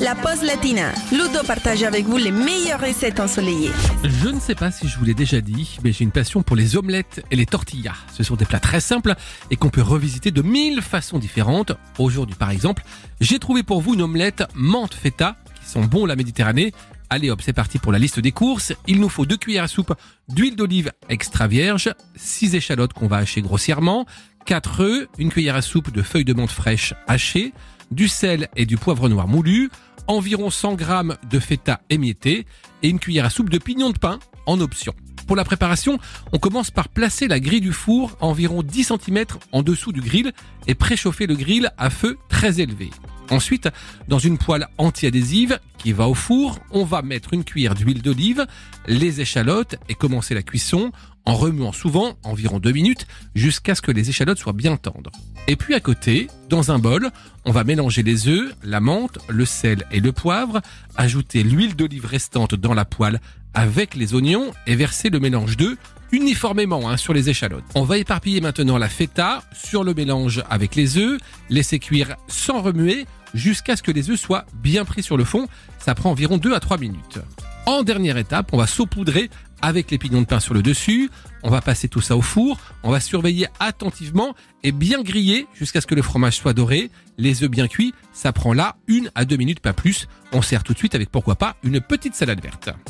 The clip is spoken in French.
la pause latina. Ludo partage avec vous les meilleures recettes ensoleillées. Je ne sais pas si je vous l'ai déjà dit, mais j'ai une passion pour les omelettes et les tortillas. Ce sont des plats très simples et qu'on peut revisiter de mille façons différentes. Aujourd'hui, par exemple, j'ai trouvé pour vous une omelette menthe feta qui sont bons la Méditerranée. Allez hop, c'est parti pour la liste des courses. Il nous faut deux cuillères à soupe d'huile d'olive extra vierge, 6 échalotes qu'on va hacher grossièrement, 4 œufs, une cuillère à soupe de feuilles de menthe fraîches hachées, du sel et du poivre noir moulu, environ 100 g de feta émietté et une cuillère à soupe de pignon de pain en option. Pour la préparation, on commence par placer la grille du four environ 10 cm en dessous du grill et préchauffer le grill à feu très élevé. Ensuite, dans une poêle anti-adhésive qui va au four, on va mettre une cuillère d'huile d'olive, les échalotes et commencer la cuisson en remuant souvent, environ deux minutes, jusqu'à ce que les échalotes soient bien tendres. Et puis à côté, dans un bol, on va mélanger les œufs, la menthe, le sel et le poivre, ajouter l'huile d'olive restante dans la poêle avec les oignons et verser le mélange d'œufs uniformément hein, sur les échalotes. On va éparpiller maintenant la feta sur le mélange avec les œufs, laisser cuire sans remuer jusqu'à ce que les œufs soient bien pris sur le fond. Ça prend environ 2 à 3 minutes. En dernière étape, on va saupoudrer avec les pignons de pain sur le dessus. On va passer tout ça au four. On va surveiller attentivement et bien griller jusqu'à ce que le fromage soit doré. Les œufs bien cuits, ça prend là une à deux minutes, pas plus. On sert tout de suite avec pourquoi pas une petite salade verte.